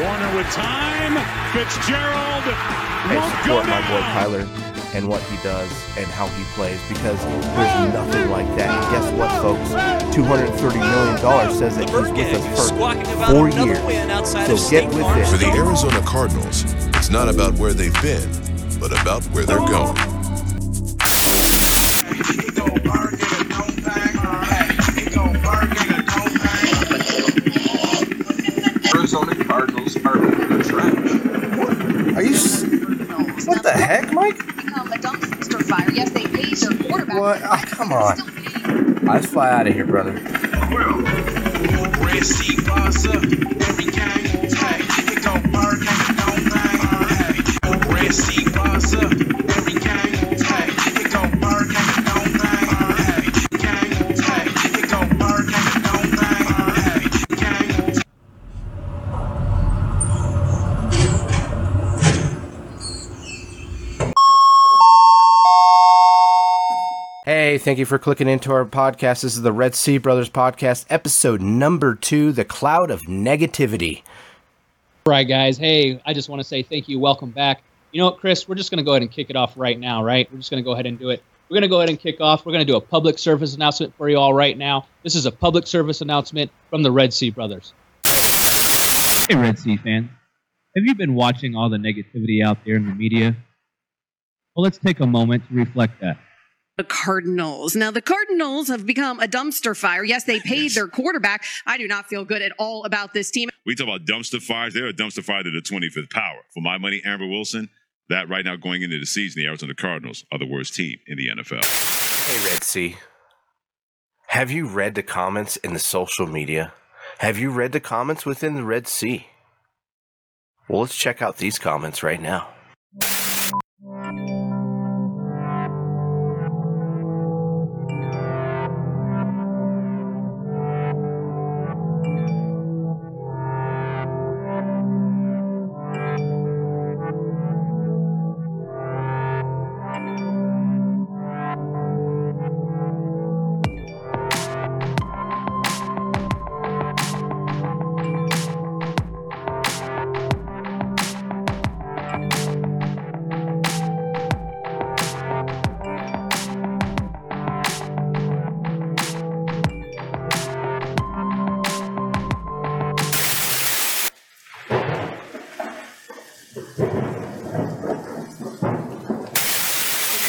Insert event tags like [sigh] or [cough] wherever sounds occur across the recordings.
Warner with time. Fitzgerald Hey, won't go support my boy down. Tyler and what he does and how he plays because there's nothing like that. And guess what, folks? $230 million says that he's with us for squawking about four another years. win outside So of get State with it. For the Arizona Cardinals, it's not about where they've been, but about where they're going. On. Let's fly out of here, brother. Thank you for clicking into our podcast. This is the Red Sea Brothers podcast, episode number two The Cloud of Negativity. Right, guys. Hey, I just want to say thank you. Welcome back. You know what, Chris? We're just going to go ahead and kick it off right now, right? We're just going to go ahead and do it. We're going to go ahead and kick off. We're going to do a public service announcement for you all right now. This is a public service announcement from the Red Sea Brothers. Hey, Red Sea fans. Have you been watching all the negativity out there in the media? Well, let's take a moment to reflect that. The Cardinals. Now, the Cardinals have become a dumpster fire. Yes, they paid their quarterback. I do not feel good at all about this team. We talk about dumpster fires. They're a dumpster fire to the 25th power. For my money, Amber Wilson, that right now going into the season, the Arizona Cardinals are the worst team in the NFL. Hey, Red Sea. Have you read the comments in the social media? Have you read the comments within the Red Sea? Well, let's check out these comments right now.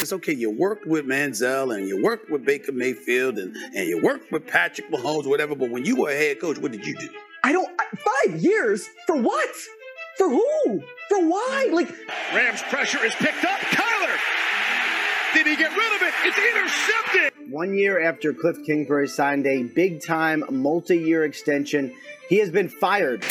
It's okay. You worked with Manziel and you worked with Baker Mayfield and, and you worked with Patrick Mahomes, whatever. But when you were a head coach, what did you do? I don't. I- Five years for what? For who? For why? Like Rams pressure is picked up. Kyler. Did he get rid of it? It's intercepted. one year after Cliff Kingsbury signed a big-time multi-year extension, he has been fired.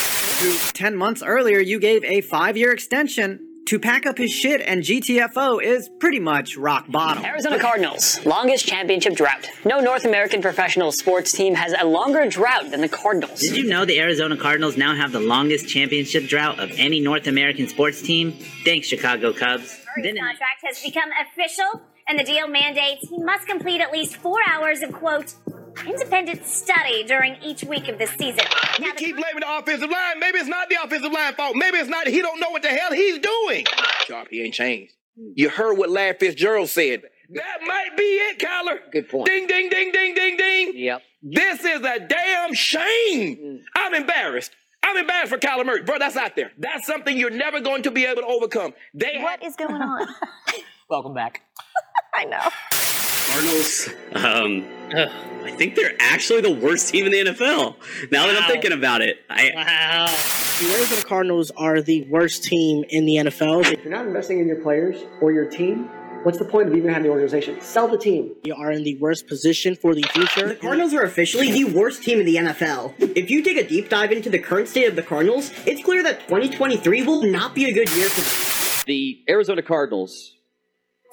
Ten months earlier, you gave a five-year extension to pack up his shit, and GTFO is pretty much rock bottom. Arizona Cardinals, longest championship drought. No North American professional sports team has a longer drought than the Cardinals. Did you know the Arizona Cardinals now have the longest championship drought of any North American sports team? Thanks, Chicago Cubs. His contract has become official, and the deal mandates he must complete at least four hours of quote independent study during each week of the season. Now, the Keep blaming the offensive line. Maybe it's not the offensive line fault. Maybe it's not. He don't know what the hell he's doing. Sharp, he ain't changed. You heard what Larry Fitzgerald said. That might be it, Kyler. Good point. Ding, ding, ding, ding, ding, ding. Yep. This is a damn shame. I'm embarrassed. I'm embarrassed for Kyler Murray. Bro, that's out there. That's something you're never going to be able to overcome. They what is going on? [laughs] Welcome back. [laughs] I know. Cardinals, um, I think they're actually the worst team in the NFL. Now that I'm thinking about it, I Wow. The Arizona Cardinals are the worst team in the NFL. If you're not investing in your players or your team, what's the point of even having the organization? Sell the team. You are in the worst position for the future. The Cardinals are officially the worst team in the NFL. If you take a deep dive into the current state of the Cardinals, it's clear that 2023 will not be a good year for them. the Arizona Cardinals,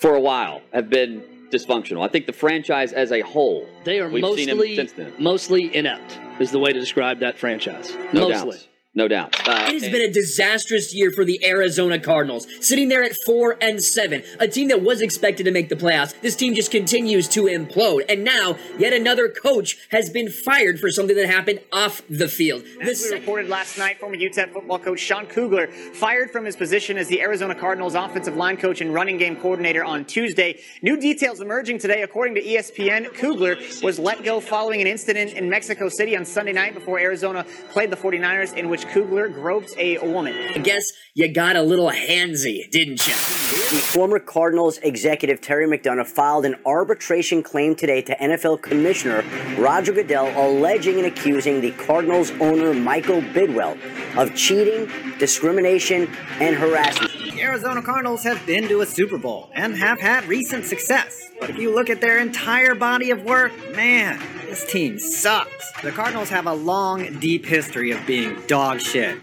for a while, have been dysfunctional. I think the franchise as a whole, They are we've seen mostly since then. mostly inept is the way to describe that franchise. No mostly. doubt. No doubt. Uh, It has been a disastrous year for the Arizona Cardinals, sitting there at four and seven, a team that was expected to make the playoffs. This team just continues to implode, and now yet another coach has been fired for something that happened off the field. As we reported last night, former UTEP football coach Sean Kugler fired from his position as the Arizona Cardinals offensive line coach and running game coordinator on Tuesday. New details emerging today, according to ESPN. Kugler was let go following an incident in Mexico City on Sunday night before Arizona played the 49ers, in which Kugler groped a woman. I guess you got a little handsy, didn't you? The former Cardinals executive Terry McDonough filed an arbitration claim today to NFL Commissioner Roger Goodell, alleging and accusing the Cardinals owner Michael Bidwill of cheating, discrimination, and harassment. Arizona Cardinals have been to a Super Bowl and have had recent success. But if you look at their entire body of work, man, this team sucks. The Cardinals have a long, deep history of being dog shit.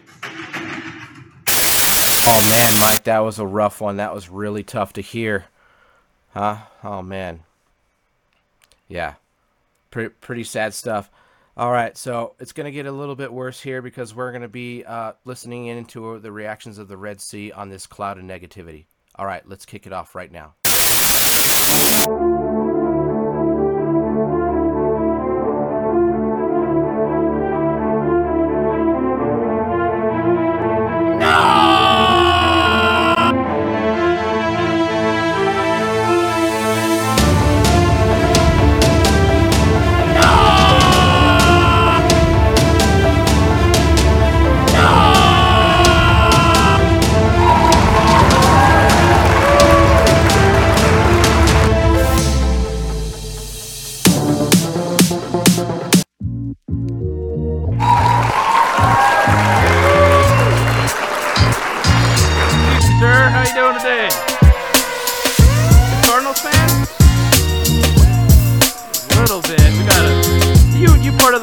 Oh man, Mike, that was a rough one. That was really tough to hear. Huh? Oh man. Yeah. Pretty pretty sad stuff. All right, so it's going to get a little bit worse here because we're going to be uh, listening into the reactions of the Red Sea on this cloud of negativity. All right, let's kick it off right now.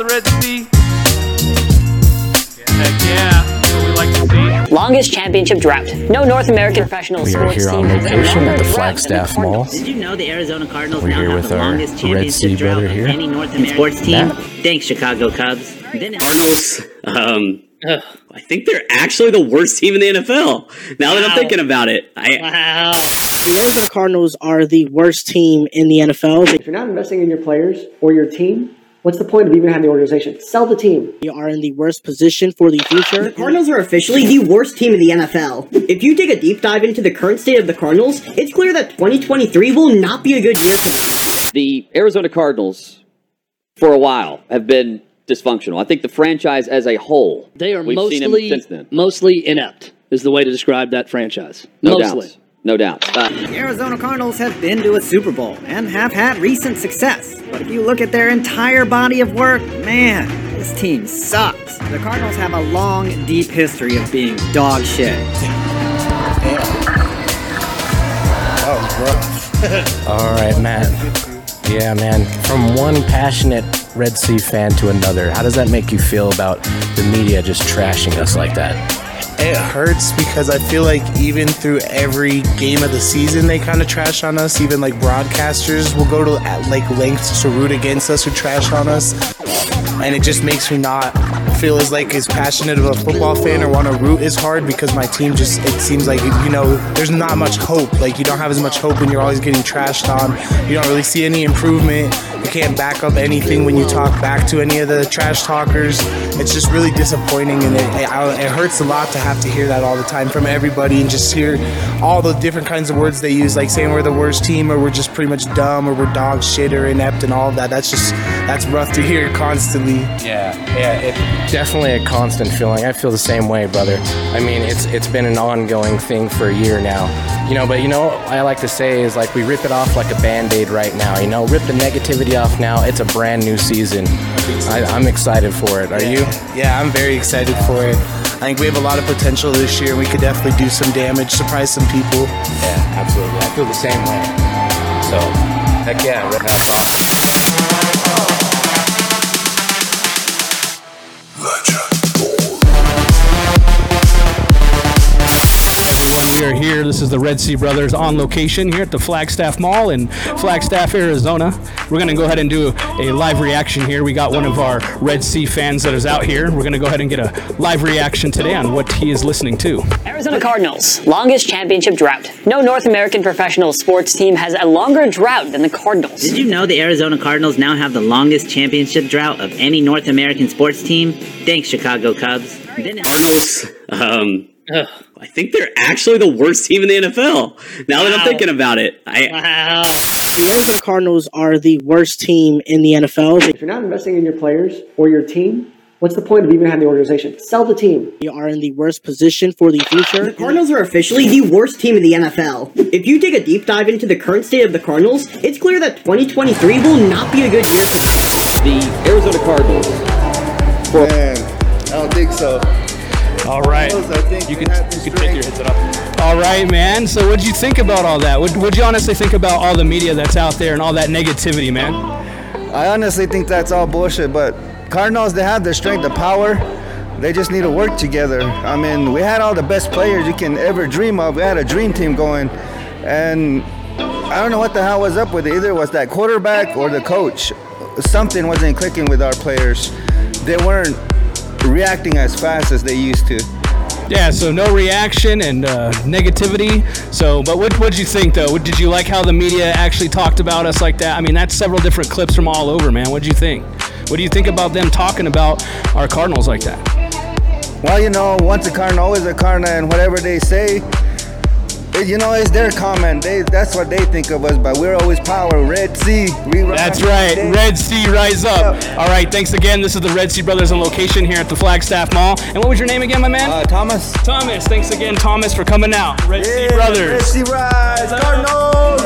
Of the Red Sea? Heck yeah, that's what we like to see. Longest championship drought. No North American professional We are sports here team on has been location at the Flagstaff Mall. Did you know the Arizona Cardinals We're now here have with the our longest Red Sea championship drought of here. any North American sports team? Matt. Thanks, Chicago Cubs. Then Cardinals, um, I think they're actually the worst team in the NFL. Now that I'm thinking about it, I, Wow. The Arizona Cardinals are the worst team in the NFL. If you're not investing in your players or your team, what's the point of even having the organization? Sell the team. You are in the worst position for the future. The Cardinals are officially the worst team in the NFL. If you take a deep dive into the current state of the Cardinals, it's clear that 2023 will not be a good year for them. The Arizona Cardinals, for a while, have been dysfunctional. I think the franchise as a whole. They are we've seen mostly since then. mostly inept is the way to describe that franchise. No mostly. doubt. No doubt. Uh, The Arizona Cardinals have been to a Super Bowl and have had recent success. But if you look at their entire body of work, man, this team sucks. The Cardinals have a long, deep history of being dog shit. That was rough. All right, Matt. Yeah, man. From one passionate Red Sea fan to another, how does that make you feel about the media just trashing us like that? It hurts because I feel like even through every game of the season, they kind of trash on us. Even like broadcasters will go to like lengths to root against us or trash on us, and it just makes me not feel as like as passionate of a football fan or want to root as hard because my team just it seems like you know there's not much hope. Like you don't have as much hope when you're always getting trashed on. You don't really see any improvement. You can't back up anything when you talk back to any of the trash talkers. It's just really disappointing, and it, it, it hurts a lot to have to hear that all the time from everybody and just hear all the different kinds of words they use, like saying we're the worst team or we're just pretty much dumb or we're dog shit or inept and all of that. That's just that's rough to hear constantly. Yeah, yeah, it definitely a constant feeling. I feel the same way, brother. I mean, it's it's been an ongoing thing for a year now. You know, but you know what I like to say is like we rip it off like a band-aid right now. You know, rip the negativity off now. It's a brand new season. I, I'm excited for it. Are you? Yeah, I'm very excited for it. I think we have a lot of potential this year. We could definitely do some damage, surprise some people. Yeah, absolutely. I feel the same way. So, heck yeah, that's awesome. Here here. This is the Red Sea Brothers on location here at the Flagstaff Mall in Flagstaff, Arizona. We're going to go ahead and do a live reaction here. We got one of our Red Sea fans that is out here. We're going to go ahead and get a live reaction today on what he is listening to. Arizona Cardinals, longest championship drought. No North American professional sports team has a longer drought than the Cardinals. Did you know the Arizona Cardinals now have the longest championship drought of any North American sports team? Thanks, Chicago Cubs. Cardinals. Um, I think they're actually the worst team in the NFL. Now that I'm thinking about it, I Wow. The Arizona Cardinals are the worst team in the NFL. If you're not investing in your players or your team, what's the point of even having the organization? Sell the team. You are in the worst position for the future. The Cardinals are officially the worst team in the NFL. If you take a deep dive into the current state of the Cardinals, it's clear that 2023 will not be a good year for them. The Arizona Cardinals. Man, I don't think so. All right. You can, you can take your hits up. All right, man. So, what'd you think about all that? What would you honestly think about all the media that's out there and all that negativity, man? I honestly think that's all bullshit, but Cardinals, they have the strength, the power. They just need to work together. I mean, we had all the best players you can ever dream of. We had a dream team going, and I don't know what the hell was up with it. Either it was that quarterback or the coach. Something wasn't clicking with our players. They weren't reacting as fast as they used to. Yeah, so no reaction and uh, negativity. So, but what what did you think though? Did you like how the media actually talked about us like that? I mean, that's several different clips from all over, man. What did you think? What do you think about them talking about our Cardinals like that? Well, you know, once a Cardinal, always a Cardinal, and whatever they say, you know, it's their comment. They that's what they think of us, but we're always power. Red Sea. We rise That's right. day. Red Sea Rise Up. All right, thanks again. This is the Red Sea Brothers on location here at the Flagstaff Mall. And what was your name again, my man? Uh, Thomas. Thomas. Thanks again, Thomas, for coming out. Red Sea Brothers. Red Sea Rise, Cardinals.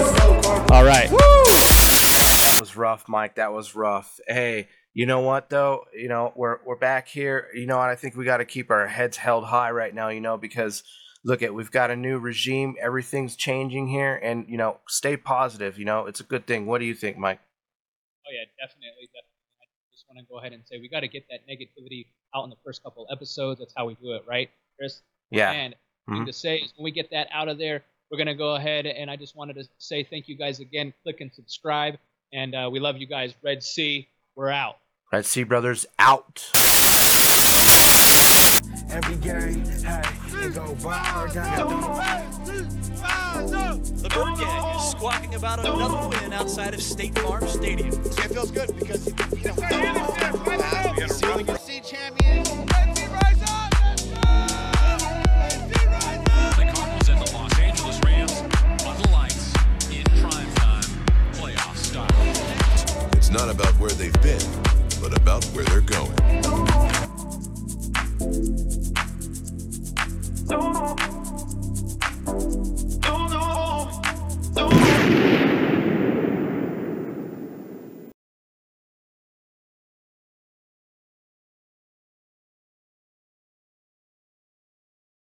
All right. That was rough, Mike. That was rough. Hey, you know what though? You know we're we're back here. You know what? I think we got to keep our heads held high right now. You know because look at we've got a new regime. Everything's changing here, and you know stay positive. You know it's a good thing. What do you think, Mike? Oh yeah, definitely, definitely. I just want to go ahead and say we got to get that negativity out in the first couple episodes. That's how we do it, right, Chris? Yeah. And Mhm. thing to say is when we get that out of there, we're gonna go ahead and I just wanted to say thank you guys again. Click and subscribe, and uh, we love you guys. Red Sea, we're out. Red Sea Brothers out. Every game, hey, it go viral. The Bird Gang is squawking about another win outside of State Farm Stadium. It feels good because you know, we got a ceiling FC champion. The Cardinals and the Los Angeles Rams on the lights in primetime playoff style. It's not about where they've been, but about where they're going. Don't